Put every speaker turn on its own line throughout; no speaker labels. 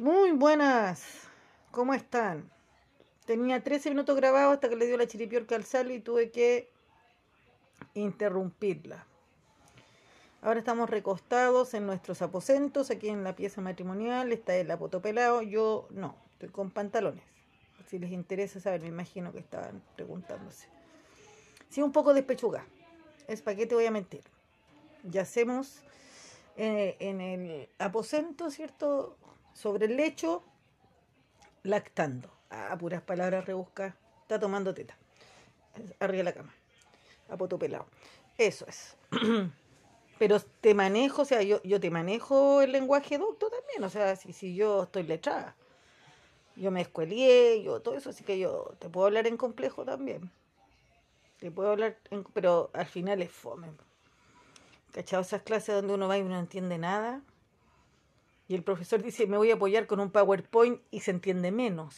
Muy buenas, ¿cómo están? Tenía 13 minutos grabados hasta que le dio la chiripiorca al sal y tuve que interrumpirla. Ahora estamos recostados en nuestros aposentos, aquí en la pieza matrimonial, está el apotopelado, yo no, estoy con pantalones. Si les interesa saber, me imagino que estaban preguntándose. Sí, un poco despechuga. Es para qué te voy a mentir. Yacemos eh, en el aposento, ¿cierto? Sobre el lecho, lactando. Ah, puras palabras rebuscas. Está tomando teta. Arriba de la cama. Apotopelado. Eso es. Pero te manejo, o sea, yo, yo te manejo el lenguaje docto también. O sea, si, si yo estoy letrada. Yo me escuelié, yo todo eso, así que yo te puedo hablar en complejo también. Te puedo hablar, en, pero al final es fome. ¿Cachado? Esas clases donde uno va y no entiende nada. Y el profesor dice, me voy a apoyar con un PowerPoint y se entiende menos.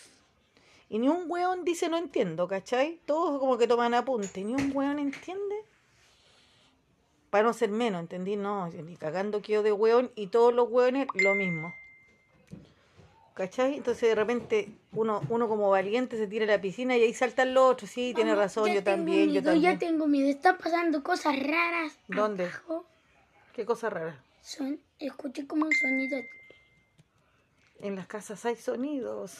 Y ni un weón dice, no entiendo, ¿cachai? Todos como que toman apunte. Ni un weón entiende. Para no ser menos, ¿entendí? No, ni cagando quedo de weón y todos los weones lo mismo. ¿Cachai? Entonces de repente uno, uno como valiente se tira a la piscina y ahí saltan los otros. Sí, tiene
Mamá,
razón, yo también, yo
miedo,
también.
Ya tengo miedo, están pasando cosas raras.
¿Dónde?
abajo.
Qué cosa rara.
Son, escuché como un sonido.
En las casas hay sonidos.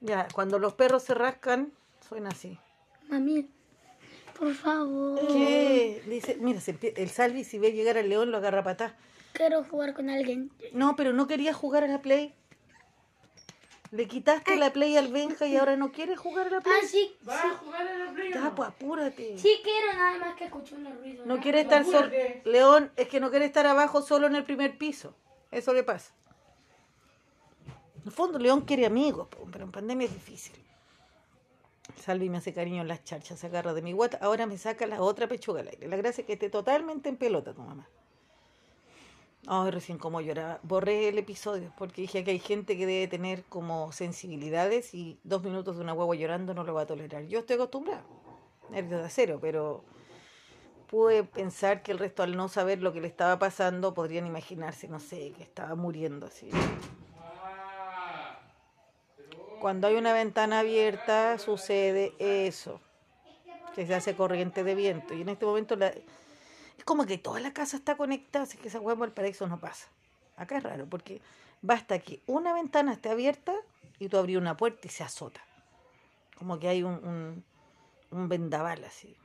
Ya, cuando los perros se rascan, suena así.
Mami, por favor.
¿Qué? Dice, mira, se el Salvi si ve llegar al león lo agarra a patá.
Quiero jugar con alguien.
No, pero no quería jugar a la Play. Le quitaste la Play al Benja y ahora no quiere jugar a la Play.
Ah, sí.
¿Vas a jugar a la play
Ya, pues apúrate.
Sí quiero, nada más que escuché unos ruidos.
No
¿no?
quiere estar solo. León, es que no quiere estar abajo solo en el primer piso. Eso le pasa. En el fondo, León quiere amigos, pero en pandemia es difícil. Salvi me hace cariño en las charchas, se agarra de mi guata. Ahora me saca la otra pechuga al aire. La gracia es que esté totalmente en pelota tu mamá. Ay, recién como lloraba. Borré el episodio porque dije que hay gente que debe tener como sensibilidades y dos minutos de una guagua llorando no lo va a tolerar. Yo estoy acostumbrada, nervios de acero, pero pude pensar que el resto al no saber lo que le estaba pasando podrían imaginarse, no sé, que estaba muriendo así. Cuando hay una ventana abierta sucede eso, que se hace corriente de viento y en este momento la- es como que toda la casa está conectada, así que esa hueá paraíso no pasa. Acá es raro porque basta que una ventana esté abierta y tú abrí una puerta y se azota. Como que hay un, un, un vendaval así.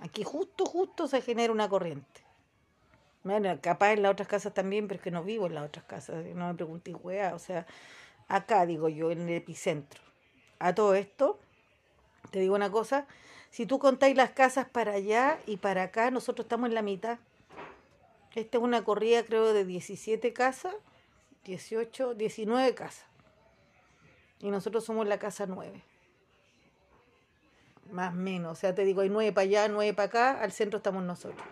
Aquí justo, justo se genera una corriente. Bueno, capaz en las otras casas también, pero es que no vivo en las otras casas. No me pregunté, weá. O sea, acá digo yo, en el epicentro. A todo esto, te digo una cosa. Si tú contáis las casas para allá y para acá, nosotros estamos en la mitad. Esta es una corrida, creo, de 17 casas, 18, 19 casas. Y nosotros somos la casa 9 más o menos. O sea, te digo, hay nueve para allá, nueve para acá, al centro estamos nosotros.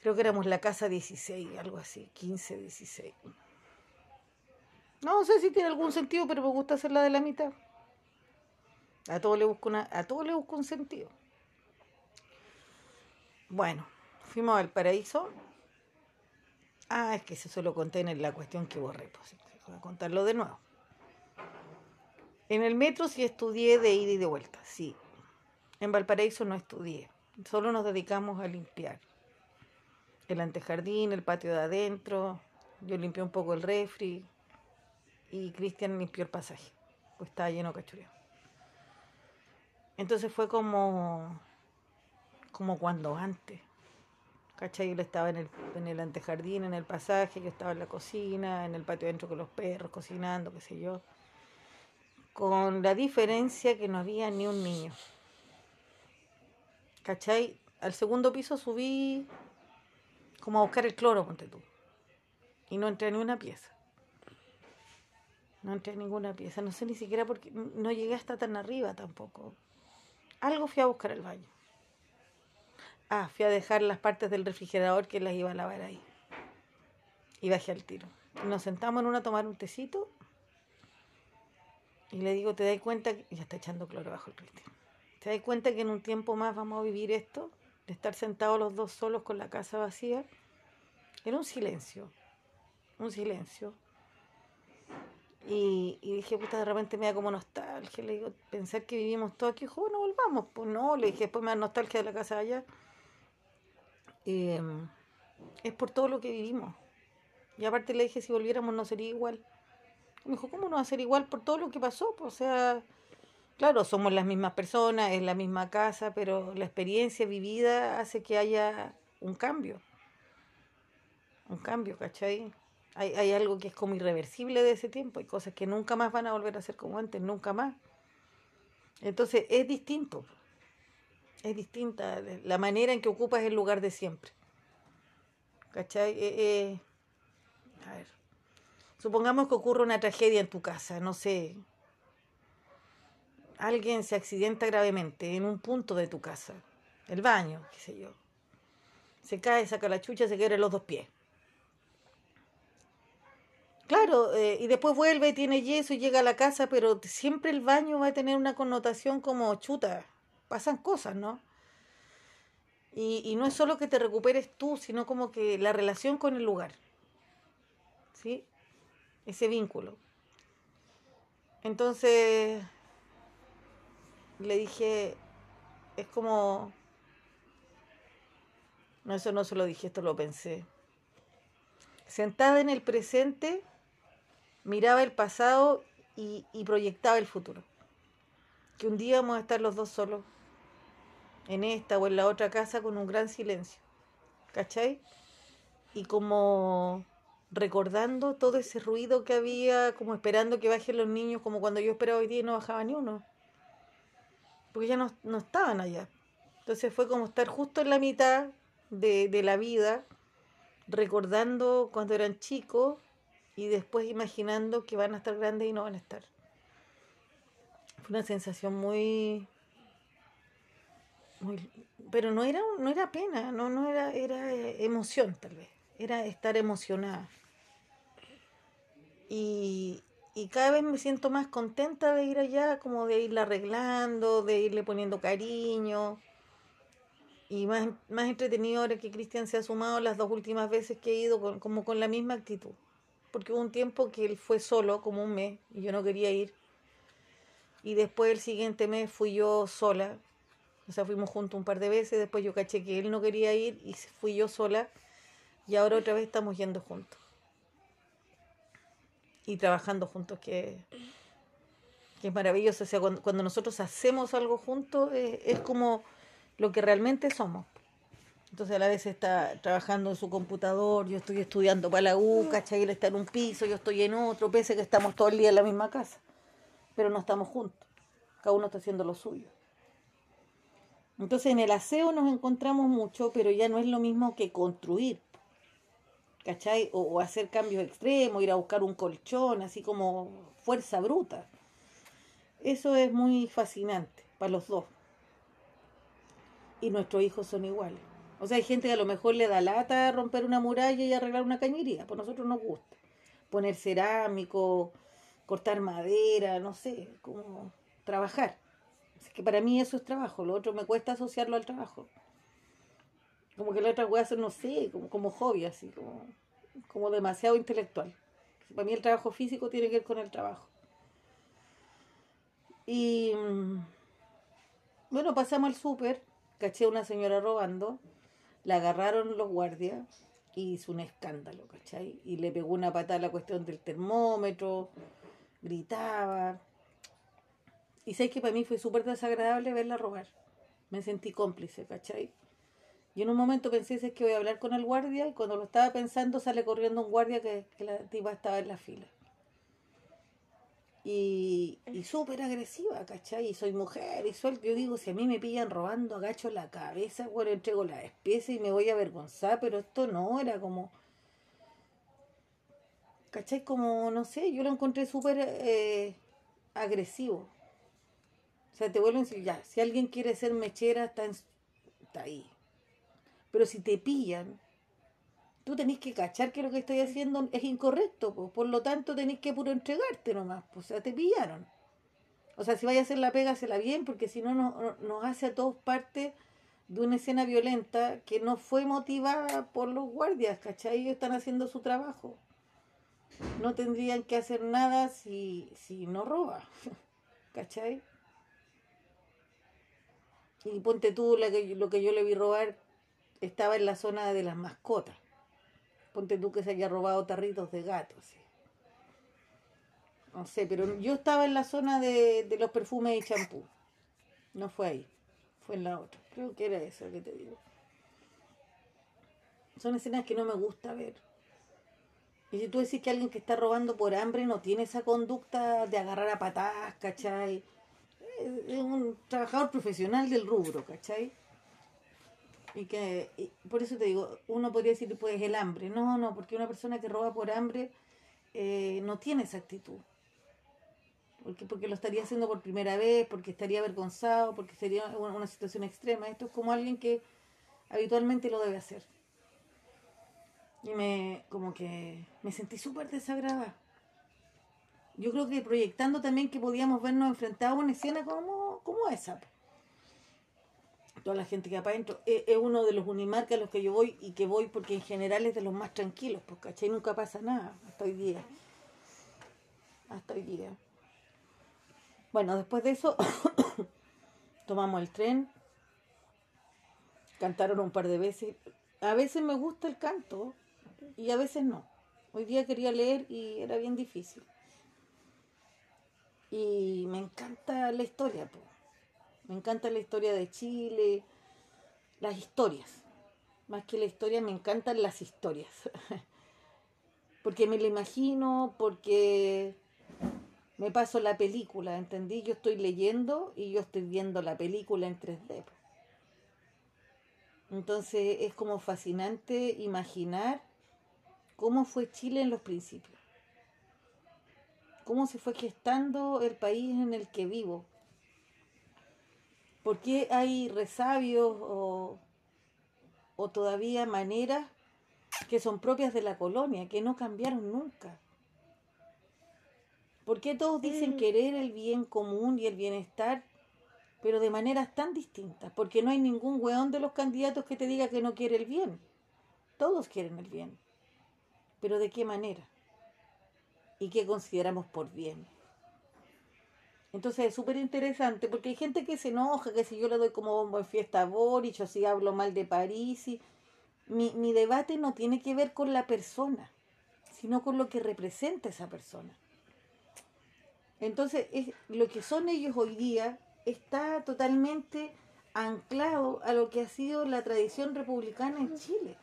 Creo que éramos la casa 16, algo así, 15, 16. No sé si tiene algún sentido, pero me gusta hacerla de la mitad. A todo le busco a todo le busco un sentido. Bueno, fuimos al paraíso. Ah, es que eso solo conté en la cuestión que borré, pues voy a contarlo de nuevo. En el metro sí estudié de ida y de vuelta, sí. En Valparaíso no estudié. Solo nos dedicamos a limpiar. El antejardín, el patio de adentro. Yo limpié un poco el refri. Y Cristian limpió el pasaje. Pues estaba lleno de cachureo. Entonces fue como. como cuando antes. ¿Cachai? Él estaba en el, en el antejardín, en el pasaje, yo estaba en la cocina, en el patio adentro con los perros, cocinando, qué sé yo con la diferencia que no había ni un niño. ¿Cachai? Al segundo piso subí como a buscar el cloro, ponte tú. Y no entré a ninguna pieza. No entré a ninguna pieza. No sé ni siquiera porque no llegué hasta tan arriba tampoco. Algo fui a buscar al baño. Ah, fui a dejar las partes del refrigerador que las iba a lavar ahí. Y bajé al tiro. Nos sentamos en una a tomar un tecito y le digo, ¿te das cuenta? Que... Ya está echando cloro bajo el Cristian. ¿Te das cuenta que en un tiempo más vamos a vivir esto? De estar sentados los dos solos con la casa vacía. Era un silencio. un silencio. Y, y dije, puta, de repente me da como nostalgia. Le digo, pensar que vivimos todo aquí, bueno, volvamos. Pues no, le dije, después me da nostalgia de la casa allá. Em, es por todo lo que vivimos. Y aparte le dije, si volviéramos no sería igual. Me dijo, ¿cómo no va a ser igual por todo lo que pasó? Pues, o sea, claro, somos las mismas personas, es la misma casa, pero la experiencia vivida hace que haya un cambio. Un cambio, ¿cachai? Hay, hay algo que es como irreversible de ese tiempo, hay cosas que nunca más van a volver a ser como antes, nunca más. Entonces es distinto, es distinta la manera en que ocupas el lugar de siempre. ¿Cachai? Eh, eh, a ver, supongamos que ocurre una tragedia en tu casa, no sé, alguien se accidenta gravemente en un punto de tu casa, el baño, qué sé yo, se cae, saca la chucha, se quiebra los dos pies. Claro, eh, y después vuelve, tiene yeso y llega a la casa, pero siempre el baño va a tener una connotación como chuta. Pasan cosas, ¿no? Y, y no es solo que te recuperes tú, sino como que la relación con el lugar. ¿Sí? Ese vínculo. Entonces, le dije, es como... No, eso no se lo dije, esto lo pensé. Sentada en el presente, miraba el pasado y, proyectaba el futuro. Que un día vamos a estar los dos solos, en esta o en la otra casa, con un gran silencio. ¿Cachai? Y como recordando todo ese ruido que había, como esperando que bajen los niños, como cuando yo esperaba hoy día y no bajaba ni uno. Porque ya no, estaban allá. Entonces fue como estar justo en la mitad de la vida, recordando cuando eran chicos y después imaginando que van a estar grandes y no van a estar. Fue una sensación muy, muy pero no era no era pena, no no era era eh, emoción tal vez, era estar emocionada. Y, y cada vez me siento más contenta de ir allá, como de irla arreglando, de irle poniendo cariño. Y más, más entretenido ahora que Cristian se ha sumado las dos últimas veces que he ido con, como con la misma actitud porque hubo un tiempo que él fue solo, como un mes, y yo no quería ir. Y después el siguiente mes fui yo sola, o sea, fuimos juntos un par de veces, después yo caché que él no quería ir y fui yo sola, y ahora otra vez estamos yendo juntos. Y trabajando juntos, que, que es maravilloso. O sea, cuando, nosotros hacemos algo juntos, es como lo que realmente somos. Entonces a la vez está trabajando en su computador, yo estoy estudiando para la U, ¿cachai? Él está en un piso, yo estoy en otro, pese que estamos todo el día en la misma casa. Pero no estamos juntos, cada uno está haciendo lo suyo. Entonces en el aseo nos encontramos mucho, pero ya no es lo mismo que construir, ¿cachai? O, o hacer cambios extremos, ir a buscar un colchón, así como fuerza bruta. Eso es muy fascinante para los dos. Y nuestros hijos son iguales. O sea, hay gente que a lo mejor le da lata romper una muralla y arreglar una cañería. Pues a nosotros nos gusta. Poner cerámico, cortar madera, no sé, como trabajar. Así que para mí eso es trabajo. Lo otro me cuesta asociarlo al trabajo. Como que la otra voy a hacer, no sé, como, como hobby, así, como, como demasiado intelectual. Para mí el trabajo físico tiene que ver con el trabajo. Y bueno, pasamos al súper, caché a una señora robando la agarraron los guardias y hizo un escándalo, ¿cachai? Y le pegó una patada a la cuestión del termómetro, gritaba. Y sé que para mí fue súper desagradable verla robar. Me sentí cómplice, ¿cachai? Y en un momento pensé, es que voy a hablar con el guardia, y cuando lo estaba pensando sale corriendo un guardia que, que la tipa estaba en la fila y, y súper agresiva, ¿cachai? Y soy mujer y soy, yo digo, si a mí me pillan robando, agacho la cabeza, bueno, entrego la especie y me voy a avergonzar, pero esto no, era como, ¿cachai? Como, no sé, yo lo encontré súper eh, agresivo. O sea, te vuelvo a decir, ya, si alguien quiere ser mechera, está, en, está ahí. Pero si te pillan, tú tenés que cachar que lo que estoy haciendo es incorrecto, pues. por lo tanto tenés que puro entregarte nomás, pues, o sea, te pillaron. O sea, si vaya a hacer la pega, bien, porque si no nos, nos hace a todos parte de una escena violenta que no fue motivada por los guardias, ¿cachai? Ellos están haciendo su trabajo. no tendrían que hacer nada si, si no roba. ¿Cachai? Y ponte tú la que, lo que yo le vi robar estaba en la zona de las mascotas. Ponte tú que se haya robado tarritos de gato. ¿sí? No sé, pero yo estaba en la zona de, de los perfumes y champú. No fue ahí, fue en la otra. Creo que era eso que te digo. Son escenas que no me gusta ver. Y si tú decís que alguien que está robando por hambre no tiene esa conducta de agarrar a patadas, ¿cachai? Es un trabajador profesional del rubro, ¿cachai? Y que, y por eso te digo, uno podría decir, pues el hambre. No, no, porque una persona que roba por hambre eh, no tiene esa actitud. Porque, porque lo estaría haciendo por primera vez, porque estaría avergonzado, porque sería una, situación extrema. Esto es como alguien que habitualmente lo debe hacer. Y me, como que me sentí súper desagradada. Yo creo que proyectando también que podíamos vernos enfrentados a una escena como, como esa. Toda la gente que va para adentro. Es, es uno de los unimarcas a los que yo voy y que voy porque en general es de los más tranquilos, pues, ¿cachai? Nunca pasa nada hasta hoy día. Hasta hoy día. Bueno, después de eso tomamos el tren. Cantaron un par de veces. A veces me gusta el canto y a veces no. Hoy día quería leer y era bien difícil. Y me encanta la historia, po. Me encanta la historia de Chile, las historias. Más que la historia, me encantan las historias. porque me la imagino, porque me paso la película, ¿entendí? Yo estoy leyendo y yo estoy viendo la película en 3D. po. Entonces es como fascinante imaginar cómo fue Chile en los principios, cómo se fue gestando el país en el que vivo, por qué hay resabios o, o todavía maneras que son propias de la colonia, que no cambiaron nunca. ¿Por qué todos dicen
Mm.
querer el bien común y el bienestar, pero de maneras tan distintas? Porque no hay ningún weón de los candidatos que te diga que no quiere el bien. Todos quieren el bien. Pero ¿de qué manera? ¿Y qué consideramos por bien? Entonces es súper interesante porque hay gente que se enoja, que si yo le doy como bombo en fiesta a Boris o si hablo mal de París. Y... Mi, mi debate no tiene que ver con la persona, sino con lo que representa esa persona. Entonces, es, lo que son ellos hoy día está totalmente anclado a lo que ha sido la tradición republicana en Chile.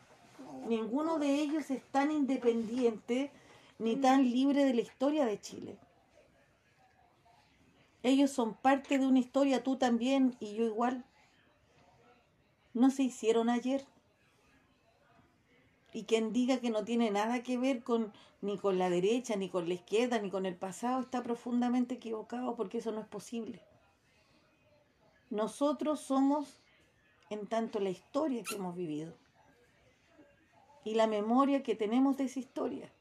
Ninguno de ellos es tan independiente ni tan libre de la historia de Chile. Ellos son parte de una historia, tú también y yo igual. No se hicieron ayer. Y quien diga que no tiene nada que ver con ni con la derecha, ni con la izquierda, ni con el pasado, está profundamente equivocado porque eso no es posible. Nosotros somos en tanto la historia que hemos vivido y la memoria que tenemos de esa historia.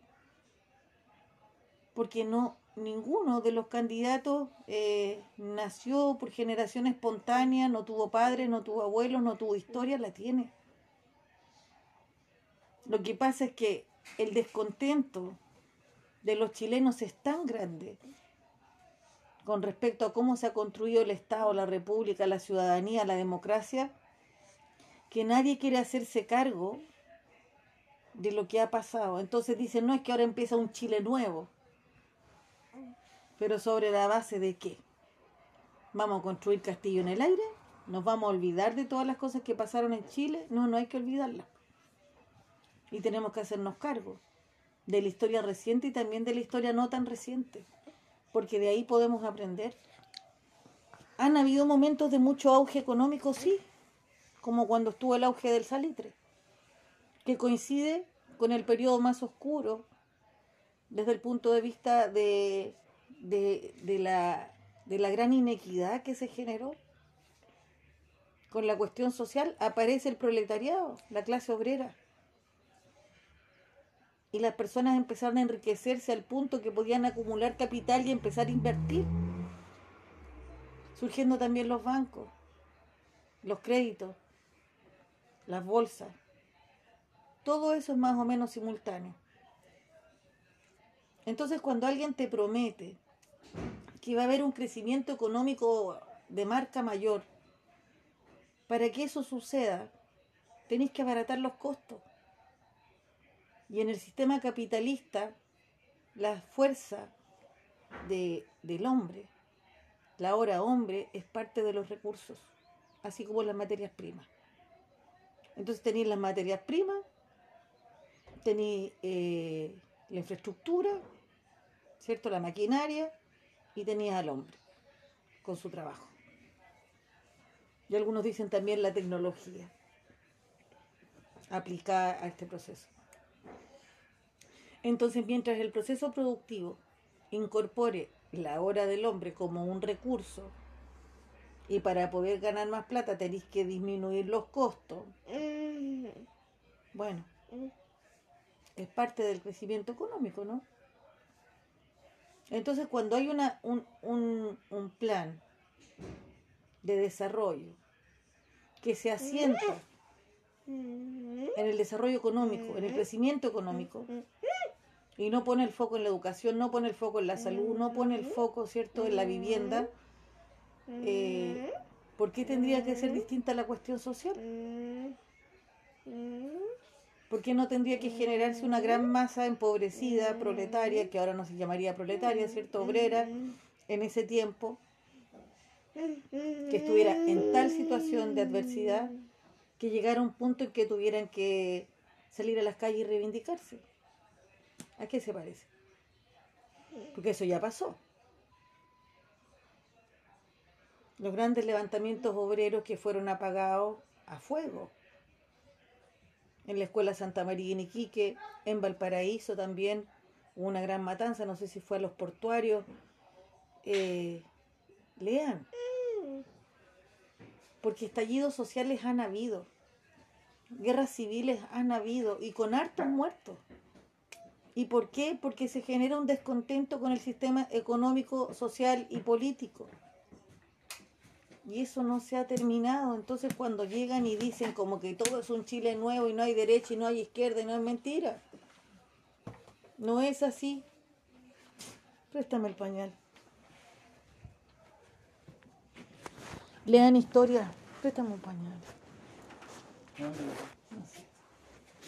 Porque no ninguno de los candidatos eh, nació por generación espontánea, no tuvo padres, no tuvo abuelos, no tuvo historia, la tiene. Lo que pasa es que el descontento de los chilenos es tan grande con respecto a cómo se ha construido el Estado, la República, la ciudadanía, la democracia, que nadie quiere hacerse cargo de lo que ha pasado. Entonces dicen, no es que ahora empieza un Chile nuevo, pero sobre la base de qué? ¿Vamos a construir castillo en el aire? ¿Nos vamos a olvidar de todas las cosas que pasaron en Chile? No, no hay que olvidarlas. Y tenemos que hacernos cargo de la historia reciente y también de la historia no tan reciente, porque de ahí podemos aprender. Han habido momentos de mucho auge económico, sí, como cuando estuvo el auge del salitre, que coincide con el periodo más oscuro desde el punto de vista de, de, de la, de la gran inequidad que se generó. Con la cuestión social aparece el proletariado, la clase obrera. Y las personas empezaron a enriquecerse al punto que podían acumular capital y empezar a invertir. Surgiendo también los bancos, los créditos, las bolsas. Todo eso es más o menos simultáneo. Entonces cuando alguien te promete que va a haber un crecimiento económico de marca mayor, para que eso suceda, tenéis que abaratar los costos. Y en el sistema capitalista, la fuerza de, del hombre, la hora hombre, es parte de los recursos, así como las materias primas. Entonces tenéis las materias primas, tenéis eh, la infraestructura, ¿cierto? La maquinaria y tenías al hombre con su trabajo. Y algunos dicen también la tecnología aplicada a este proceso. Entonces, mientras el proceso productivo incorpore la hora del hombre como un recurso y para poder ganar más plata tenéis que disminuir los costos, bueno, es parte del crecimiento económico, ¿no? Entonces, cuando hay una, un, un, un plan de desarrollo que se asienta en el desarrollo económico, en el crecimiento económico, y no pone el foco en la educación, no pone el foco en la salud, no pone el foco, ¿cierto?, en la vivienda, eh, ¿por qué tendría que ser distinta la cuestión social? ¿Por qué no tendría que generarse una gran masa empobrecida, proletaria, que ahora no se llamaría proletaria, ¿cierto?, obrera, en ese tiempo, que estuviera en tal situación de adversidad que llegara un punto en que tuvieran que salir a las calles y reivindicarse. ¿A qué se parece? Porque eso ya pasó. Los grandes levantamientos obreros que fueron apagados a fuego. En la Escuela Santa María en Iquique, en Valparaíso también hubo una gran matanza, no sé si fue a los portuarios. Eh, lean. Porque estallidos sociales han habido. Guerras civiles han habido y con hartos muertos. ¿Y por qué? Porque se genera un descontento con el sistema económico, social y político. Y eso no se ha terminado. Entonces cuando llegan y dicen como que todo es un Chile nuevo y no hay derecha y no hay izquierda y no es mentira. No es así. Préstame el pañal. Lean historia. Préstame un pañal.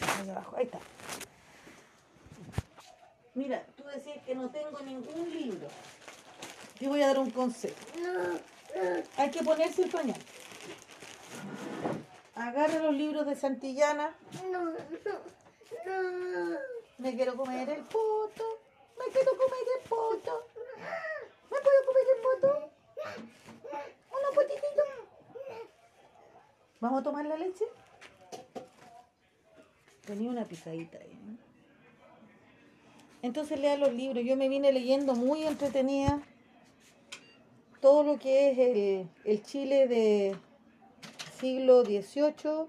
Ahí abajo, ahí está. Mira, tú decís que no tengo ningún libro. Te voy a dar un consejo. Hay que ponerse el pañal. Agarra los libros de Santillana. Me quiero comer el poto. Me quiero comer el poto. ¿Me puedo comer el poto? Unos potititos. ¿Vamos a tomar la leche? Tenía una pisadita ahí. ¿no? Entonces lea los libros. Yo me vine leyendo muy entretenida todo lo que es el, el Chile de siglo XVIII,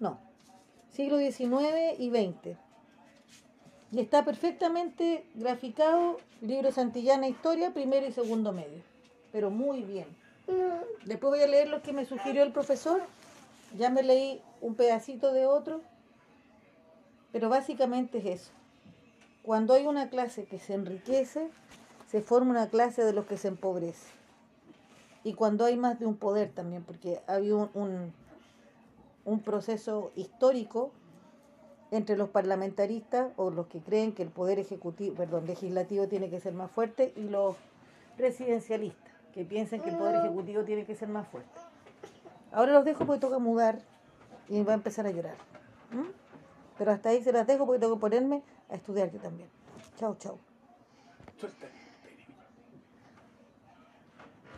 no, siglo XIX y XX. Y está perfectamente graficado, libro Santillana Historia, primero y segundo medio. Pero muy bien. Después voy a leer lo que me sugirió el profesor. Ya me leí un pedacito de otro. Pero básicamente es eso. Cuando hay una clase que se enriquece, se forma una clase de los que se empobrece. Y cuando hay más de un poder también, porque había un, un, proceso histórico entre los parlamentaristas o los que creen que el poder ejecutivo, perdón, legislativo tiene que ser más fuerte y los presidencialistas que piensan que el poder ejecutivo tiene que ser más fuerte. Ahora los dejo porque toca mudar y va a empezar a llorar. Pero hasta ahí se las dejo porque tengo que ponerme a estudiar yo también. Chao, chao.
Suerte.